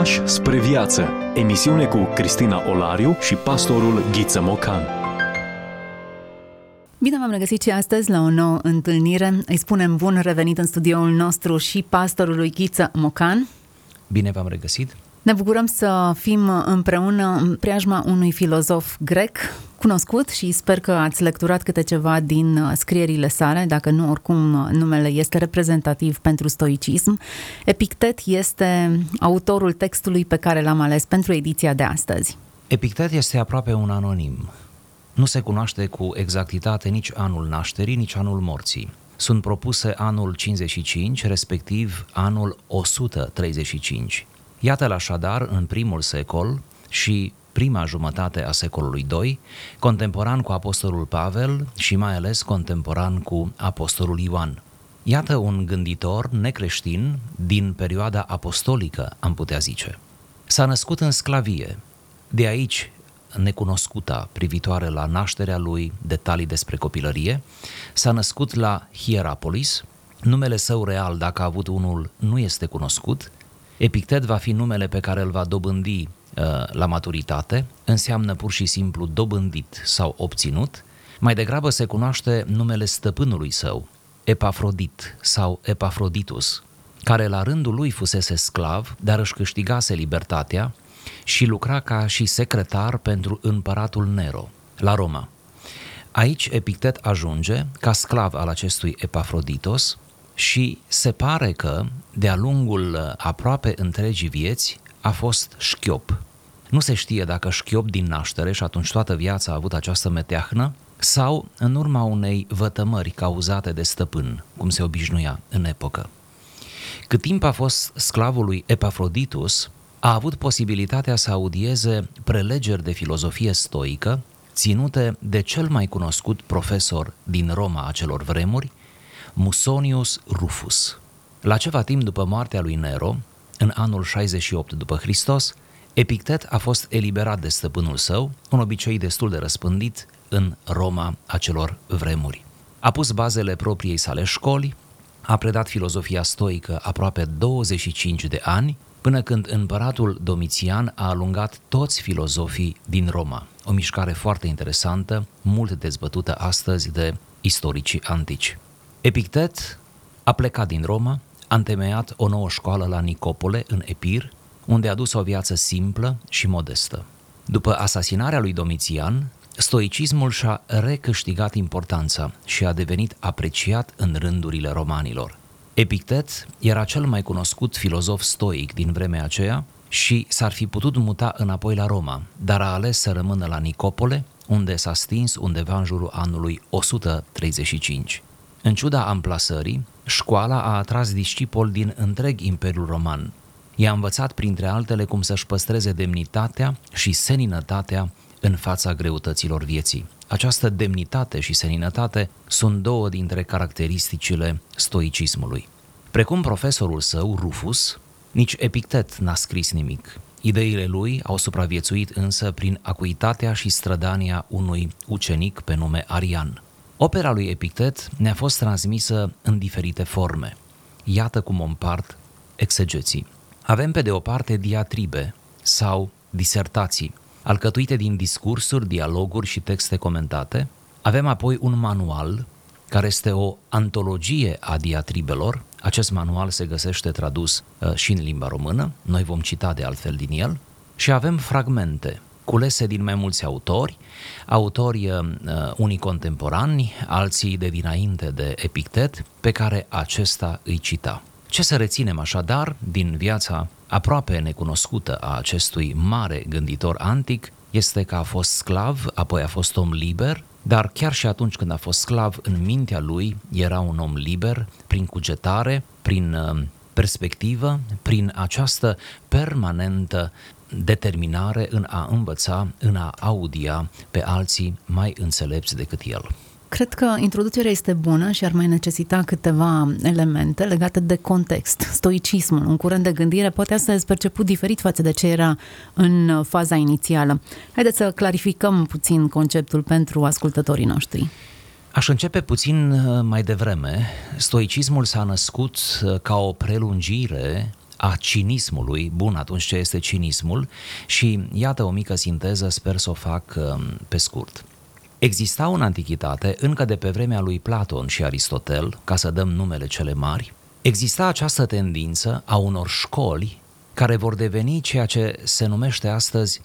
Pași spre viață. Emisiune cu Cristina Olariu și pastorul Ghiță Mocan. Bine v-am regăsit și astăzi la o nouă întâlnire. Îi spunem bun revenit în studioul nostru și pastorului Ghiță Mocan. Bine v-am regăsit! Ne bucurăm să fim împreună în preajma unui filozof grec cunoscut și sper că ați lecturat câte ceva din scrierile sale, dacă nu, oricum numele este reprezentativ pentru stoicism. Epictet este autorul textului pe care l-am ales pentru ediția de astăzi. Epictet este aproape un anonim. Nu se cunoaște cu exactitate nici anul nașterii, nici anul morții. Sunt propuse anul 55, respectiv anul 135. Iată-l așadar în primul secol și prima jumătate a secolului II, contemporan cu apostolul Pavel și mai ales contemporan cu apostolul Ioan. Iată un gânditor necreștin din perioada apostolică, am putea zice. S-a născut în sclavie, de aici necunoscuta privitoare la nașterea lui, detalii despre copilărie, s-a născut la Hierapolis, numele său real, dacă a avut unul, nu este cunoscut, Epictet va fi numele pe care îl va dobândi uh, la maturitate, înseamnă pur și simplu dobândit sau obținut, mai degrabă se cunoaște numele stăpânului său, Epafrodit sau Epafroditus, care la rândul lui fusese sclav, dar își câștigase libertatea și lucra ca și secretar pentru împăratul Nero, la Roma. Aici Epictet ajunge ca sclav al acestui Epafroditos și se pare că, de-a lungul uh, aproape întregii vieți, a fost șchiop. Nu se știe dacă șchiop din naștere și atunci toată viața a avut această meteahnă, sau în urma unei vătămări cauzate de stăpân, cum se obișnuia în epocă. Cât timp a fost sclavul lui Epafroditus, a avut posibilitatea să audieze prelegeri de filozofie stoică ținute de cel mai cunoscut profesor din Roma acelor vremuri, Musonius Rufus. La ceva timp după moartea lui Nero, în anul 68 după Hristos, Epictet a fost eliberat de stăpânul său, un obicei destul de răspândit în Roma acelor vremuri. A pus bazele propriei sale școli, a predat filozofia stoică aproape 25 de ani, până când împăratul Domitian a alungat toți filozofii din Roma. O mișcare foarte interesantă, mult dezbătută astăzi de istoricii antici. Epictet a plecat din Roma, a întemeiat o nouă școală la Nicopole, în Epir, unde a dus o viață simplă și modestă. După asasinarea lui Domitian, stoicismul și-a recâștigat importanța și a devenit apreciat în rândurile romanilor. Epictet era cel mai cunoscut filozof stoic din vremea aceea și s-ar fi putut muta înapoi la Roma, dar a ales să rămână la Nicopole, unde s-a stins undeva în jurul anului 135. În ciuda amplasării, școala a atras discipoli din întreg Imperiul Roman. I-a învățat, printre altele, cum să-și păstreze demnitatea și seninătatea în fața greutăților vieții. Această demnitate și seninătate sunt două dintre caracteristicile stoicismului. Precum profesorul său, Rufus, nici Epictet n-a scris nimic. Ideile lui au supraviețuit însă prin acuitatea și strădania unui ucenic pe nume Arian. Opera lui Epictet ne-a fost transmisă în diferite forme. Iată cum o împart exegeții. Avem pe de o parte diatribe sau disertații, alcătuite din discursuri, dialoguri și texte comentate. Avem apoi un manual, care este o antologie a diatribelor. Acest manual se găsește tradus uh, și în limba română, noi vom cita de altfel din el. Și avem fragmente, culese din mai mulți autori, autori uh, unii contemporani, alții de dinainte de Epictet, pe care acesta îi cita. Ce să reținem așadar din viața aproape necunoscută a acestui mare gânditor antic este că a fost sclav, apoi a fost om liber, dar chiar și atunci când a fost sclav, în mintea lui era un om liber, prin cugetare, prin uh, perspectivă, prin această permanentă determinare în a învăța, în a audia pe alții mai înțelepți decât el. Cred că introducerea este bună și ar mai necesita câteva elemente legate de context. Stoicismul, un curent de gândire, poate astăzi perceput diferit față de ce era în faza inițială. Haideți să clarificăm puțin conceptul pentru ascultătorii noștri. Aș începe puțin uh, mai devreme. Stoicismul s-a născut uh, ca o prelungire a cinismului. Bun, atunci ce este cinismul? Și iată o mică sinteză, sper să o fac um, pe scurt. Existau în antichitate, încă de pe vremea lui Platon și Aristotel, ca să dăm numele cele mari, exista această tendință a unor școli care vor deveni ceea ce se numește astăzi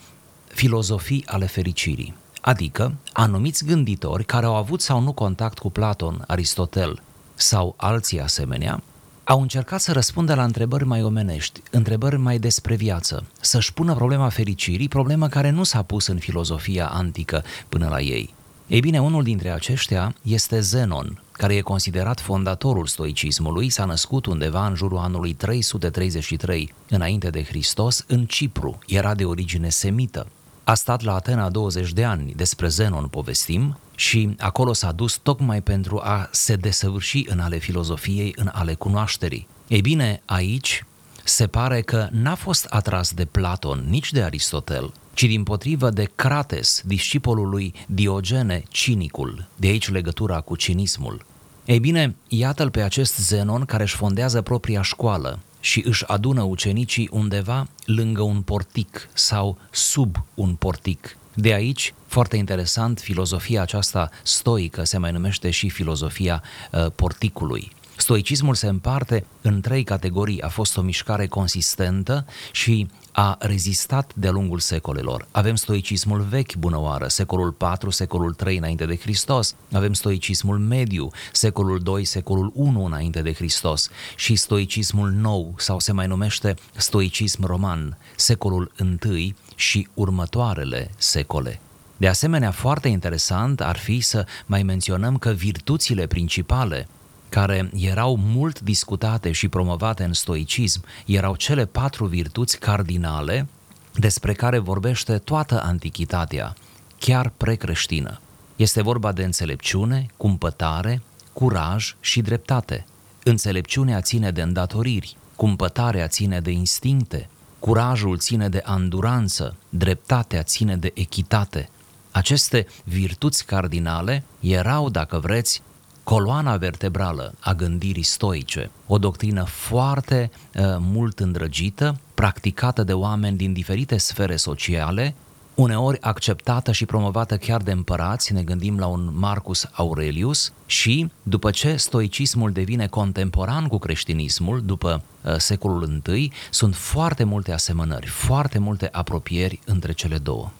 filozofii ale fericirii, adică anumiți gânditori care au avut sau nu contact cu Platon, Aristotel sau alții asemenea, au încercat să răspundă la întrebări mai omenești, întrebări mai despre viață, să-și pună problema fericirii, problema care nu s-a pus în filozofia antică până la ei. Ei bine, unul dintre aceștia este Zenon, care e considerat fondatorul stoicismului, s-a născut undeva în jurul anului 333 înainte de Hristos în Cipru, era de origine semită. A stat la Atena 20 de ani, despre Zenon povestim, și acolo s-a dus tocmai pentru a se desăvârși în ale filozofiei, în ale cunoașterii. Ei bine, aici se pare că n-a fost atras de Platon, nici de Aristotel, ci din potrivă de Crates, discipolul lui Diogene, cinicul, de aici legătura cu cinismul. Ei bine, iată-l pe acest Zenon care își fondează propria școală și își adună ucenicii undeva lângă un portic sau sub un portic. De aici, foarte interesant, filozofia aceasta stoică se mai numește și filozofia uh, porticului. Stoicismul se împarte în trei categorii. A fost o mișcare consistentă și a rezistat de-a lungul secolelor. Avem stoicismul vechi, bună oară, secolul 4, secolul 3 înainte de Hristos, avem stoicismul mediu, secolul 2, secolul 1 înainte de Hristos și stoicismul nou, sau se mai numește stoicism roman, secolul 1 și următoarele secole. De asemenea, foarte interesant ar fi să mai menționăm că virtuțile principale care erau mult discutate și promovate în stoicism, erau cele patru virtuți cardinale despre care vorbește toată antichitatea, chiar precreștină. Este vorba de înțelepciune, cumpătare, curaj și dreptate. Înțelepciunea ține de îndatoriri, cumpătarea ține de instincte, curajul ține de anduranță, dreptatea ține de echitate. Aceste virtuți cardinale erau, dacă vreți, coloana vertebrală a gândirii stoice, o doctrină foarte uh, mult îndrăgită, practicată de oameni din diferite sfere sociale, uneori acceptată și promovată chiar de împărați, ne gândim la un Marcus Aurelius, și după ce stoicismul devine contemporan cu creștinismul, după uh, secolul I, sunt foarte multe asemănări, foarte multe apropieri între cele două.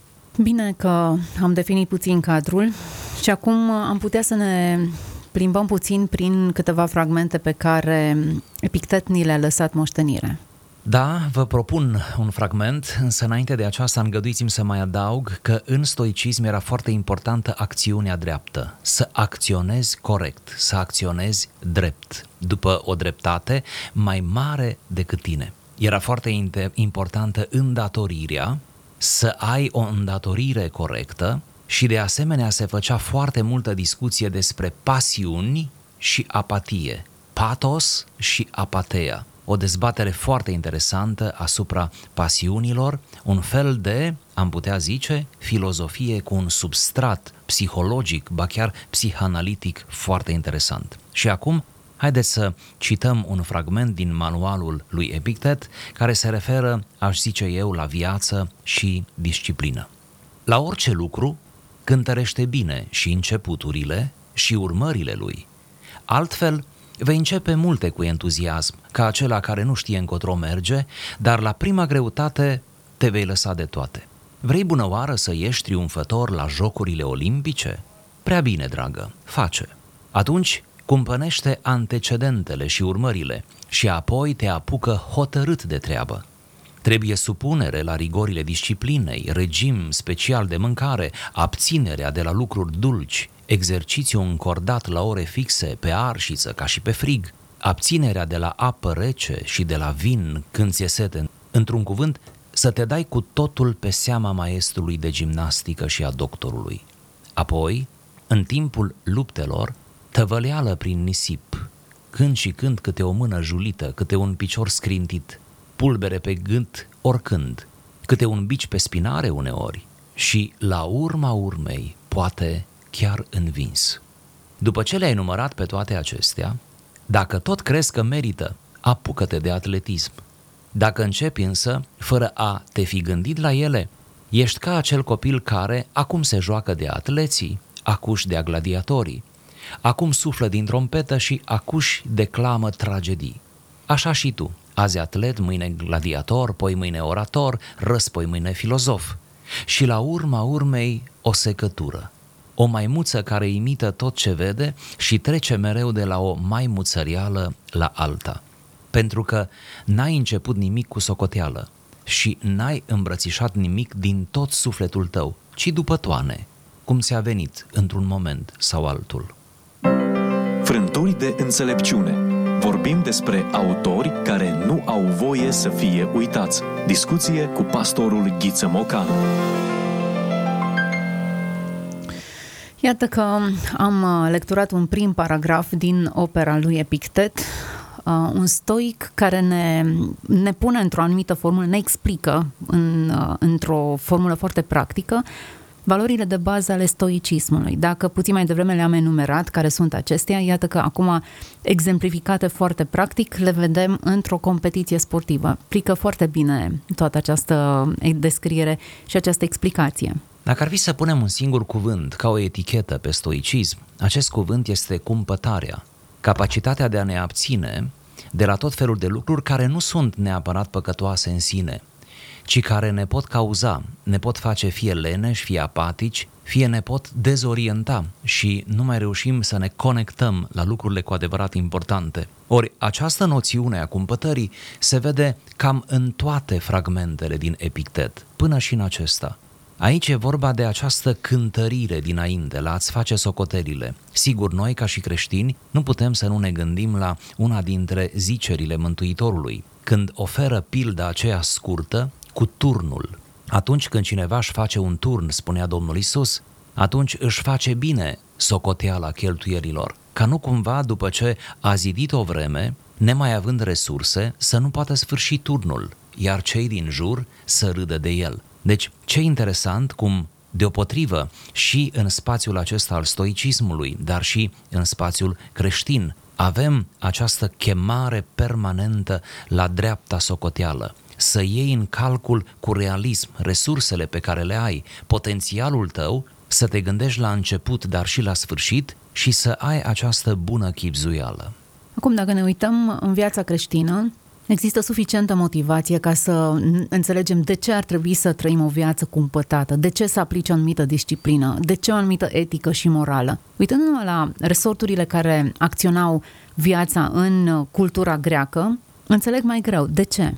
Bine că am definit puțin cadrul și acum am putea să ne plimbăm puțin prin câteva fragmente pe care Epictet ni le-a lăsat moștenire. Da, vă propun un fragment, însă înainte de aceasta îngăduiți-mi să mai adaug că în stoicism era foarte importantă acțiunea dreaptă, să acționezi corect, să acționezi drept, după o dreptate mai mare decât tine. Era foarte importantă îndatorirea, să ai o îndatorire corectă și de asemenea se făcea foarte multă discuție despre pasiuni și apatie, patos și apatea. O dezbatere foarte interesantă asupra pasiunilor, un fel de, am putea zice, filozofie cu un substrat psihologic, ba chiar psihanalitic foarte interesant. Și acum, haideți să cităm un fragment din manualul lui Epictet care se referă, aș zice eu, la viață și disciplină. La orice lucru cântărește bine și începuturile și urmările lui. Altfel, vei începe multe cu entuziasm, ca acela care nu știe încotro merge, dar la prima greutate te vei lăsa de toate. Vrei bună oară să ieși triumfător la Jocurile Olimpice? Prea bine, dragă, face. Atunci cumpănește antecedentele și urmările și apoi te apucă hotărât de treabă. Trebuie supunere la rigorile disciplinei, regim special de mâncare, abținerea de la lucruri dulci, exercițiu încordat la ore fixe, pe arșiță ca și pe frig, abținerea de la apă rece și de la vin când ți-e sete. Într-un cuvânt, să te dai cu totul pe seama maestrului de gimnastică și a doctorului. Apoi, în timpul luptelor, tăvăleală prin nisip, când și când câte o mână julită, câte un picior scrintit, pulbere pe gât oricând, câte un bici pe spinare uneori și, la urma urmei, poate chiar învins. După ce le-ai numărat pe toate acestea, dacă tot crezi că merită, apucă-te de atletism. Dacă începi însă, fără a te fi gândit la ele, ești ca acel copil care acum se joacă de atleții, acuși de gladiatorii, acum suflă din trompetă și acuși declamă tragedii. Așa și tu, azi atlet, mâine gladiator, poi mâine orator, răspoi mâine filozof. Și la urma urmei o secătură, o maimuță care imită tot ce vede și trece mereu de la o maimuțărială la alta. Pentru că n-ai început nimic cu socoteală și n-ai îmbrățișat nimic din tot sufletul tău, ci după toane, cum ți-a venit într-un moment sau altul. Frânturi de înțelepciune. Vorbim despre autori care nu au voie să fie uitați. Discuție cu pastorul Ghiță Mocan. Iată că am uh, lecturat un prim paragraf din opera lui Epictet, uh, un stoic care ne, ne pune într-o anumită formulă, ne explică în, uh, într-o formulă foarte practică valorile de bază ale stoicismului. Dacă puțin mai devreme le-am enumerat, care sunt acestea, iată că acum exemplificate foarte practic, le vedem într-o competiție sportivă. Plică foarte bine toată această descriere și această explicație. Dacă ar fi să punem un singur cuvânt ca o etichetă pe stoicism, acest cuvânt este cumpătarea, capacitatea de a ne abține de la tot felul de lucruri care nu sunt neapărat păcătoase în sine, ci care ne pot cauza, ne pot face fie leneși, fie apatici, fie ne pot dezorienta și nu mai reușim să ne conectăm la lucrurile cu adevărat importante. Ori această noțiune a cumpătării se vede cam în toate fragmentele din Epictet, până și în acesta. Aici e vorba de această cântărire dinainte, la a-ți face socotelile. Sigur, noi, ca și creștini, nu putem să nu ne gândim la una dintre zicerile Mântuitorului, când oferă pilda aceea scurtă cu turnul. Atunci când cineva își face un turn, spunea Domnul Isus, atunci își face bine socoteala cheltuielilor, ca nu cumva după ce a zidit o vreme, nemai având resurse, să nu poată sfârși turnul, iar cei din jur să râdă de el. Deci, ce interesant cum Deopotrivă, și în spațiul acesta al stoicismului, dar și în spațiul creștin, avem această chemare permanentă la dreapta socoteală, să iei în calcul cu realism resursele pe care le ai, potențialul tău, să te gândești la început, dar și la sfârșit și să ai această bună chipzuială. Acum, dacă ne uităm în viața creștină, Există suficientă motivație ca să înțelegem de ce ar trebui să trăim o viață cumpătată, de ce să aplice o anumită disciplină, de ce o anumită etică și morală. Uitându-mă la resorturile care acționau viața în cultura greacă, înțeleg mai greu. De ce?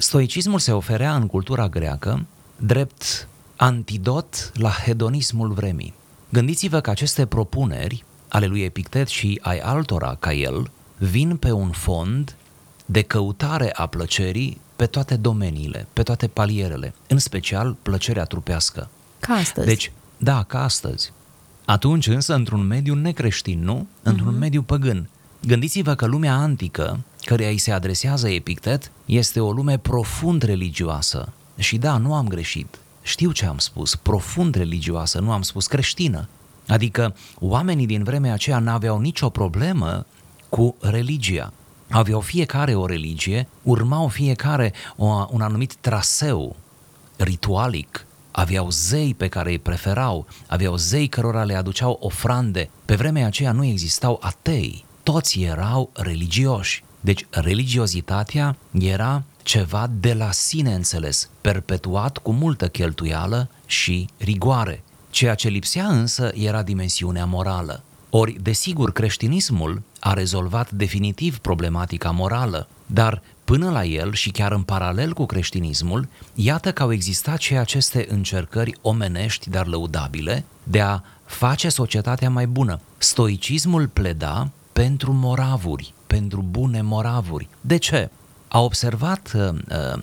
Stoicismul se oferea în cultura greacă drept antidot la hedonismul vremii. Gândiți-vă că aceste propuneri ale lui Epictet și ai altora ca el vin pe un fond de căutare a plăcerii pe toate domeniile, pe toate palierele, în special plăcerea trupească. Ca astăzi. Deci, da, ca astăzi. Atunci însă într-un mediu necreștin, nu? Într-un uh-huh. mediu păgân. Gândiți-vă că lumea antică, căreia îi se adresează Epictet, este o lume profund religioasă. Și da, nu am greșit. Știu ce am spus, profund religioasă, nu am spus creștină. Adică oamenii din vremea aceea n-aveau nicio problemă cu religia aveau fiecare o religie, urmau fiecare o, un anumit traseu ritualic, aveau zei pe care îi preferau, aveau zei cărora le aduceau ofrande. Pe vremea aceea nu existau atei, toți erau religioși. Deci religiozitatea era ceva de la sine înțeles, perpetuat cu multă cheltuială și rigoare. Ceea ce lipsea însă era dimensiunea morală. Ori, desigur, creștinismul a rezolvat definitiv problematica morală, dar până la el și chiar în paralel cu creștinismul, iată că au existat și aceste încercări omenești, dar lăudabile, de a face societatea mai bună. Stoicismul pleda pentru moravuri, pentru bune moravuri. De ce? A observat uh, uh,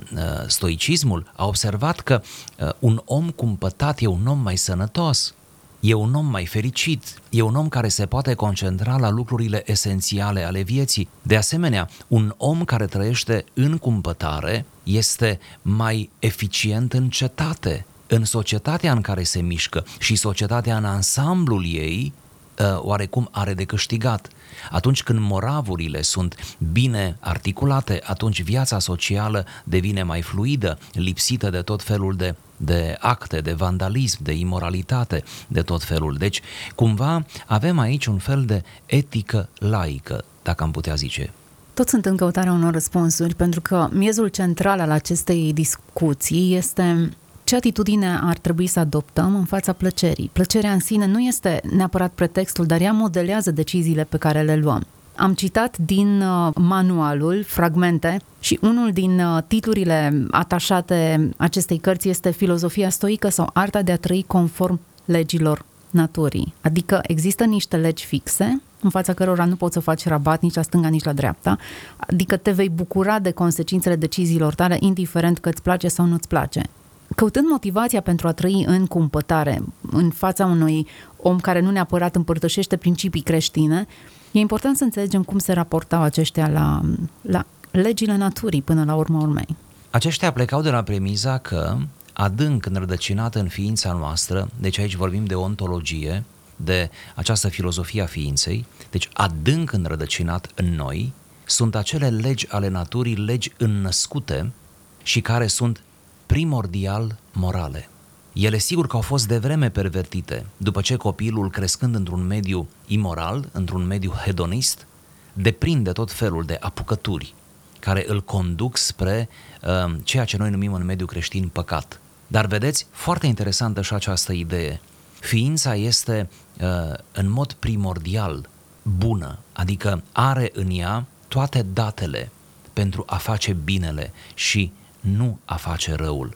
stoicismul, a observat că uh, un om cumpătat e un om mai sănătos, e un om mai fericit, e un om care se poate concentra la lucrurile esențiale ale vieții. De asemenea, un om care trăiește în cumpătare este mai eficient în cetate, în societatea în care se mișcă și societatea în ansamblul ei uh, oarecum are de câștigat. Atunci când moravurile sunt bine articulate, atunci viața socială devine mai fluidă, lipsită de tot felul de, de acte, de vandalism, de imoralitate, de tot felul. Deci, cumva, avem aici un fel de etică laică, dacă am putea zice. Tot sunt în căutarea unor răspunsuri, pentru că miezul central al acestei discuții este ce atitudine ar trebui să adoptăm în fața plăcerii. Plăcerea în sine nu este neapărat pretextul, dar ea modelează deciziile pe care le luăm. Am citat din uh, manualul fragmente și unul din uh, titlurile atașate acestei cărți este Filozofia stoică sau Arta de a trăi conform legilor naturii. Adică există niște legi fixe în fața cărora nu poți să faci rabat nici la stânga, nici la dreapta, adică te vei bucura de consecințele deciziilor tale, indiferent că îți place sau nu îți place. Căutând motivația pentru a trăi în cumpătare, în fața unui om care nu neapărat împărtășește principii creștine, e important să înțelegem cum se raportau aceștia la, la legile naturii până la urma urmei. Aceștia plecau de la premiza că adânc înrădăcinată în ființa noastră, deci aici vorbim de ontologie, de această filozofie a ființei, deci adânc înrădăcinat în noi, sunt acele legi ale naturii, legi înnăscute și care sunt primordial morale. Ele sigur că au fost de vreme pervertite, după ce copilul, crescând într-un mediu imoral, într-un mediu hedonist, deprinde tot felul de apucături care îl conduc spre uh, ceea ce noi numim în mediul creștin păcat. Dar vedeți, foarte interesantă și această idee. Ființa este uh, în mod primordial bună, adică are în ea toate datele pentru a face binele și nu a face răul.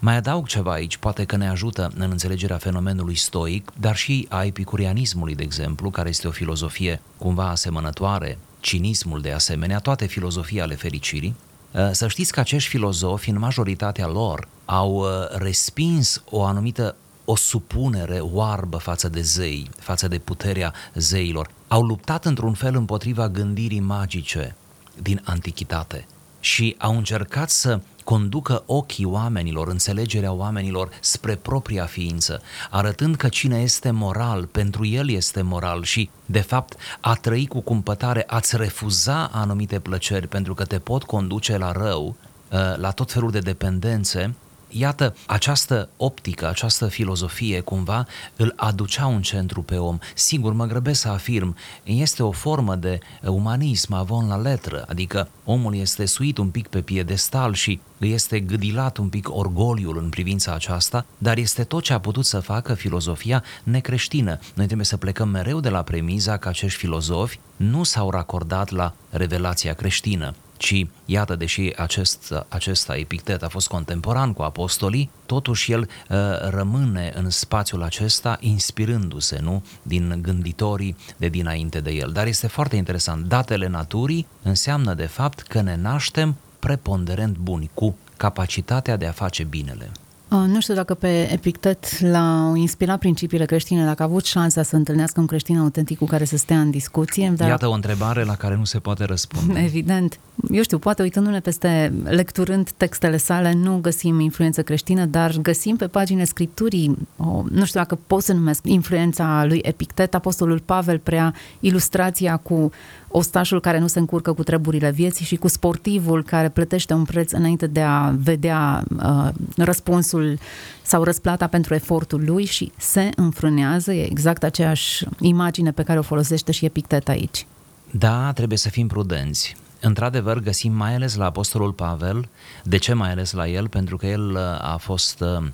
Mai adaug ceva aici, poate că ne ajută în înțelegerea fenomenului stoic, dar și a epicurianismului, de exemplu, care este o filozofie cumva asemănătoare, cinismul de asemenea, toate filozofia ale fericirii. Uh, să știți că acești filozofi, în majoritatea lor, au uh, respins o anumită o supunere oarbă față de zei, față de puterea zeilor. Au luptat într-un fel împotriva gândirii magice din antichitate și au încercat să conducă ochii oamenilor, înțelegerea oamenilor spre propria ființă, arătând că cine este moral, pentru el este moral și, de fapt, a trăi cu cumpătare, ați refuza anumite plăceri pentru că te pot conduce la rău, ă, la tot felul de dependențe, Iată, această optică, această filozofie cumva îl aducea un centru pe om. Sigur, mă grăbesc să afirm, este o formă de umanism avon la letră, adică omul este suit un pic pe piedestal și îi este gâdilat un pic orgoliul în privința aceasta, dar este tot ce a putut să facă filozofia necreștină. Noi trebuie să plecăm mereu de la premiza că acești filozofi nu s-au racordat la revelația creștină ci, iată, deși acest, acesta, Epictet, a fost contemporan cu apostolii, totuși el uh, rămâne în spațiul acesta inspirându-se, nu, din gânditorii de dinainte de el. Dar este foarte interesant, datele naturii înseamnă de fapt că ne naștem preponderent buni, cu capacitatea de a face binele. Nu știu dacă pe Epictet l-au inspirat principiile creștine, dacă a avut șansa să întâlnească un creștin autentic cu care să stea în discuție. Dar... Iată o întrebare la care nu se poate răspunde. Evident. Eu știu, poate uitându-ne peste, lecturând textele sale, nu găsim influență creștină, dar găsim pe pagine scripturii, o, nu știu dacă pot să numesc influența lui Epictet, apostolul Pavel prea ilustrația cu ostașul care nu se încurcă cu treburile vieții și cu sportivul care plătește un preț înainte de a vedea uh, răspunsul sau răsplata pentru efortul lui și se înfrânează. E exact aceeași imagine pe care o folosește și Epictet aici. Da, trebuie să fim prudenți. Într-adevăr, găsim mai ales la Apostolul Pavel. De ce mai ales la el? Pentru că el uh, a fost uh,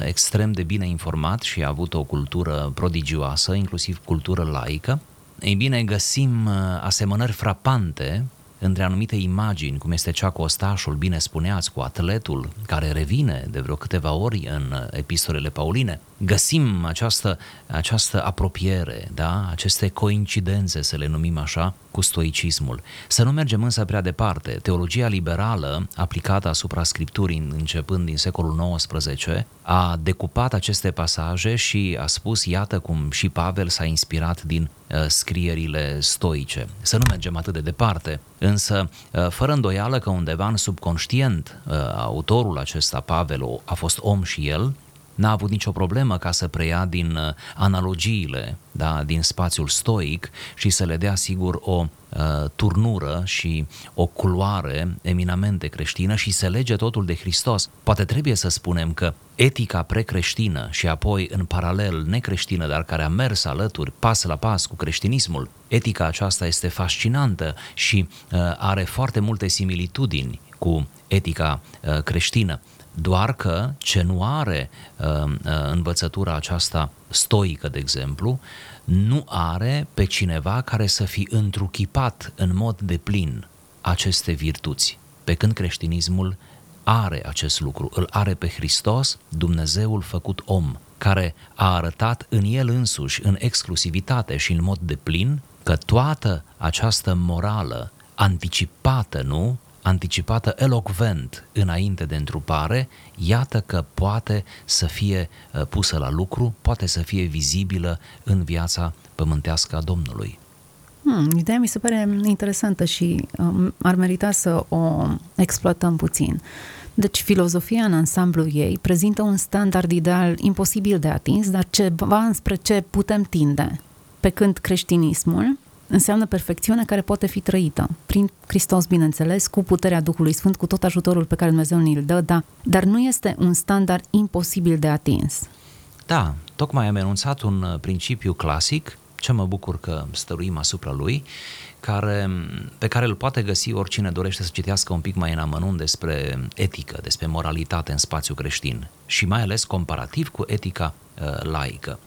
extrem de bine informat și a avut o cultură prodigioasă, inclusiv cultură laică. Ei bine, găsim uh, asemănări frapante între anumite imagini, cum este cea cu ostașul, bine spuneați, cu atletul, care revine de vreo câteva ori în uh, epistolele pauline, găsim această, această apropiere, da? aceste coincidențe, să le numim așa, cu stoicismul. Să nu mergem însă prea departe. Teologia liberală, aplicată asupra Scripturii începând din secolul XIX, a decupat aceste pasaje și a spus, iată cum și Pavel s-a inspirat din uh, scrierile stoice. Să nu mergem atât de departe, însă uh, fără îndoială că undeva în subconștient uh, autorul acesta, Pavel, a fost om și el, n-a avut nicio problemă ca să preia din uh, analogiile, da, din spațiul stoic și să le dea sigur o uh, turnură și o culoare eminamente creștină și se lege totul de Hristos. Poate trebuie să spunem că etica precreștină și apoi în paralel necreștină, dar care a mers alături, pas la pas cu creștinismul, etica aceasta este fascinantă și uh, are foarte multe similitudini cu etica uh, creștină doar că ce nu are uh, uh, învățătura aceasta stoică, de exemplu, nu are pe cineva care să fi întruchipat în mod deplin aceste virtuți. Pe când creștinismul are acest lucru, îl are pe Hristos, Dumnezeul făcut om, care a arătat în el însuși, în exclusivitate și în mod deplin, că toată această morală anticipată, nu, anticipată elocvent înainte de întrupare, iată că poate să fie uh, pusă la lucru, poate să fie vizibilă în viața pământească a Domnului. Hmm, ideea mi se pare interesantă și um, ar merita să o exploatăm puțin. Deci filozofia în ansamblu ei prezintă un standard ideal imposibil de atins, dar ceva înspre ce putem tinde. Pe când creștinismul înseamnă perfecțiune care poate fi trăită prin Hristos, bineînțeles, cu puterea Duhului Sfânt, cu tot ajutorul pe care Dumnezeu ne-l dă, da, dar nu este un standard imposibil de atins. Da, tocmai am enunțat un uh, principiu clasic, ce mă bucur că stăruim asupra lui, care, pe care îl poate găsi oricine dorește să citească un pic mai în amănunt despre etică, despre moralitate în spațiu creștin și mai ales comparativ cu etica uh, laică.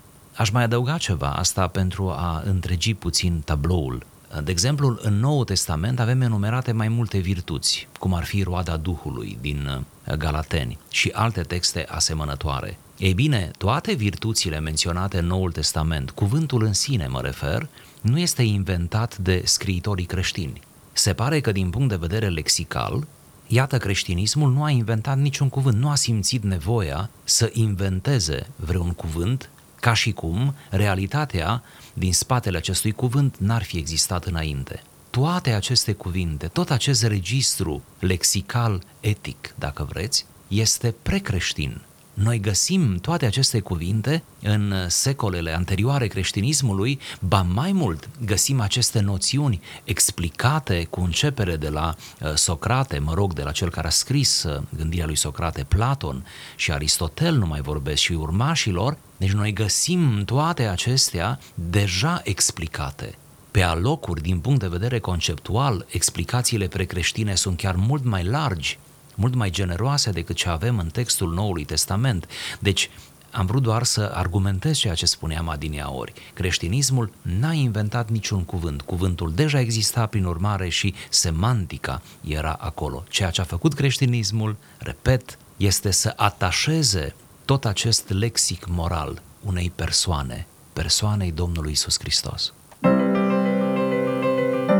Aș mai adăuga ceva, asta pentru a întregi puțin tabloul. De exemplu, în Noul Testament avem enumerate mai multe virtuți, cum ar fi roada Duhului din uh, Galateni și alte texte asemănătoare. Ei bine, toate virtuțile menționate în Noul Testament, cuvântul în sine mă refer, nu este inventat de scriitorii creștini. Se pare că din punct de vedere lexical, iată creștinismul nu a inventat niciun cuvânt, nu a simțit nevoia să inventeze vreun cuvânt ca și cum realitatea din spatele acestui cuvânt n-ar fi existat înainte. Toate aceste cuvinte, tot acest registru lexical etic, dacă vreți, este precreștin. Noi găsim toate aceste cuvinte în secolele anterioare creștinismului, ba mai mult, găsim aceste noțiuni explicate cu începere de la uh, Socrate, mă rog, de la cel care a scris uh, gândirea lui Socrate, Platon și Aristotel, nu mai vorbesc, și urmașilor, deci noi găsim toate acestea deja explicate. Pe alocuri, din punct de vedere conceptual, explicațiile precreștine sunt chiar mult mai largi, mult mai generoase decât ce avem în textul Noului Testament. Deci, am vrut doar să argumentez ceea ce spuneam adineaori. Creștinismul n-a inventat niciun cuvânt. Cuvântul deja exista prin urmare și semantica era acolo. Ceea ce a făcut creștinismul, repet, este să atașeze tot acest lexic moral unei persoane, persoanei Domnului Isus Hristos.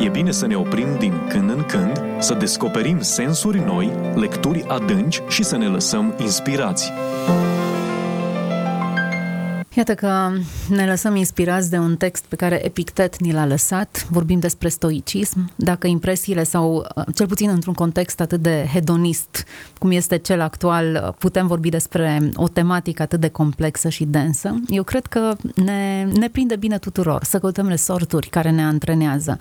E bine să ne oprim din când în când, să descoperim sensuri noi, lecturi adânci și să ne lăsăm inspirați. Iată că ne lăsăm inspirați de un text pe care Epictet ni l-a lăsat. Vorbim despre stoicism. Dacă impresiile sau, cel puțin într-un context atât de hedonist cum este cel actual, putem vorbi despre o tematică atât de complexă și densă, eu cred că ne, ne prinde bine tuturor să căutăm resorturi care ne antrenează.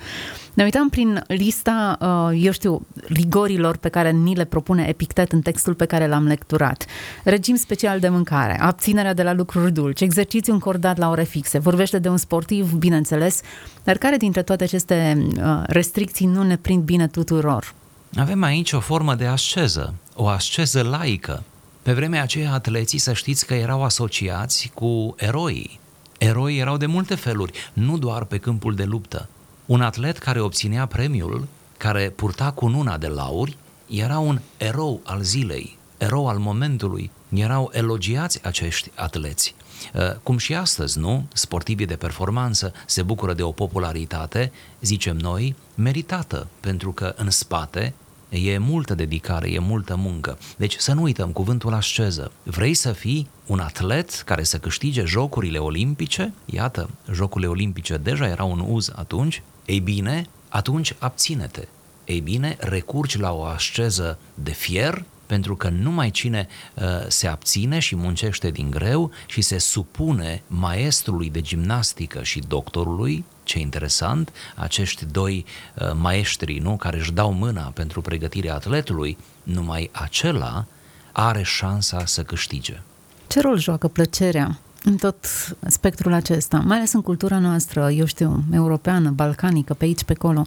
Ne uităm prin lista, uh, eu știu, rigorilor pe care ni le propune Epictet în textul pe care l-am lecturat. Regim special de mâncare, abținerea de la lucruri dulci, exercițiu încordat la ore fixe, vorbește de un sportiv, bineînțeles, dar care dintre toate aceste uh, restricții nu ne prind bine tuturor? Avem aici o formă de asceză, o asceză laică. Pe vremea aceea, atleții, să știți că erau asociați cu eroi. Eroi erau de multe feluri, nu doar pe câmpul de luptă. Un atlet care obținea premiul, care purta cununa de lauri, era un erou al zilei, erou al momentului. Erau elogiați acești atleți. Uh, cum și astăzi, nu? Sportivii de performanță se bucură de o popularitate, zicem noi, meritată, pentru că în spate e multă dedicare, e multă muncă. Deci să nu uităm cuvântul asceză. Vrei să fii un atlet care să câștige jocurile olimpice? Iată, jocurile olimpice deja erau în uz atunci. Ei bine, atunci abține-te. Ei bine, recurgi la o asceză de fier, pentru că numai cine uh, se abține și muncește din greu și se supune maestrului de gimnastică și doctorului, ce interesant, acești doi uh, maestri nu, care își dau mâna pentru pregătirea atletului, numai acela are șansa să câștige. Ce rol joacă plăcerea în tot spectrul acesta, mai ales în cultura noastră, eu știu, europeană, balcanică, pe aici, pe acolo.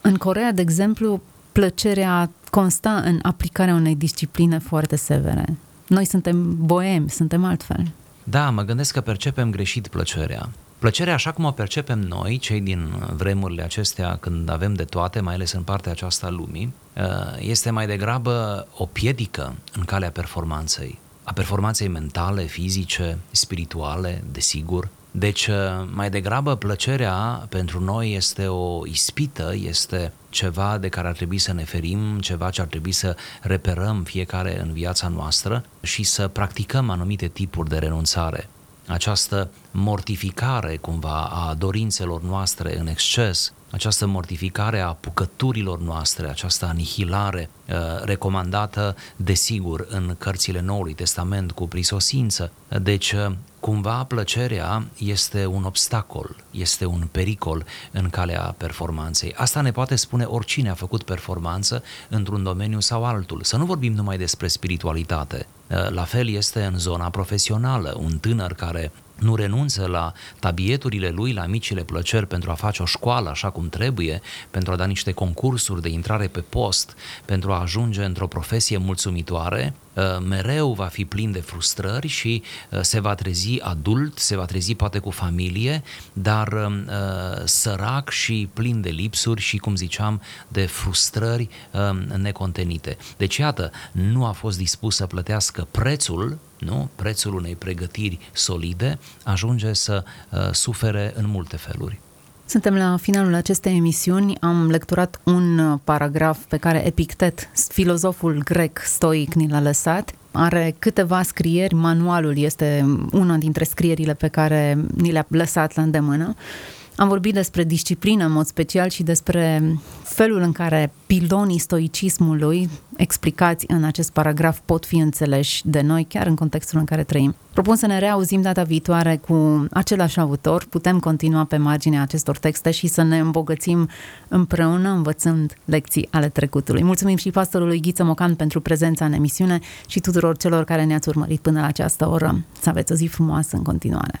În Corea, de exemplu, plăcerea consta în aplicarea unei discipline foarte severe. Noi suntem boemi, suntem altfel. Da, mă gândesc că percepem greșit plăcerea. Plăcerea, așa cum o percepem noi, cei din vremurile acestea, când avem de toate, mai ales în partea aceasta a lumii, este mai degrabă o piedică în calea performanței a performanței mentale, fizice, spirituale, desigur. Deci, uh, mai degrabă, plăcerea pentru noi este o ispită, este ceva de care ar trebui să ne ferim, ceva ce ar trebui să reperăm fiecare în viața noastră și să practicăm anumite tipuri de renunțare. Această mortificare cumva a dorințelor noastre în exces, această mortificare a apucăturilor noastre, această anihilare uh, recomandată, desigur, în cărțile Noului Testament cu prisosință. Deci, uh, cumva, plăcerea este un obstacol, este un pericol în calea performanței. Asta ne poate spune oricine a făcut performanță într-un domeniu sau altul. Să nu vorbim numai despre spiritualitate. Uh, la fel este în zona profesională. Un tânăr care nu renunță la tabieturile lui, la micile plăceri pentru a face o școală așa cum trebuie, pentru a da niște concursuri de intrare pe post, pentru a ajunge într-o profesie mulțumitoare, Uh, mereu va fi plin de frustrări și uh, se va trezi adult, se va trezi poate cu familie, dar um, uh, sărac și plin de lipsuri și, cum ziceam, de frustrări um, necontenite. Deci, iată, nu a fost dispus să plătească prețul nu? prețul unei pregătiri solide, ajunge să uh, sufere în multe feluri. Suntem la finalul acestei emisiuni. Am lecturat un uh, paragraf pe care Epictet, filozoful grec stoic, ni l-a lăsat. Are câteva scrieri, manualul este una dintre scrierile pe care ni le-a lăsat la îndemână. Am vorbit despre disciplină în mod special și despre felul în care pilonii stoicismului explicați în acest paragraf pot fi înțeleși de noi chiar în contextul în care trăim. Propun să ne reauzim data viitoare cu același autor, putem continua pe marginea acestor texte și să ne îmbogățim împreună învățând lecții ale trecutului. Mulțumim și pastorului Ghiță Mocan pentru prezența în emisiune și tuturor celor care ne-ați urmărit până la această oră. Să aveți o zi frumoasă în continuare.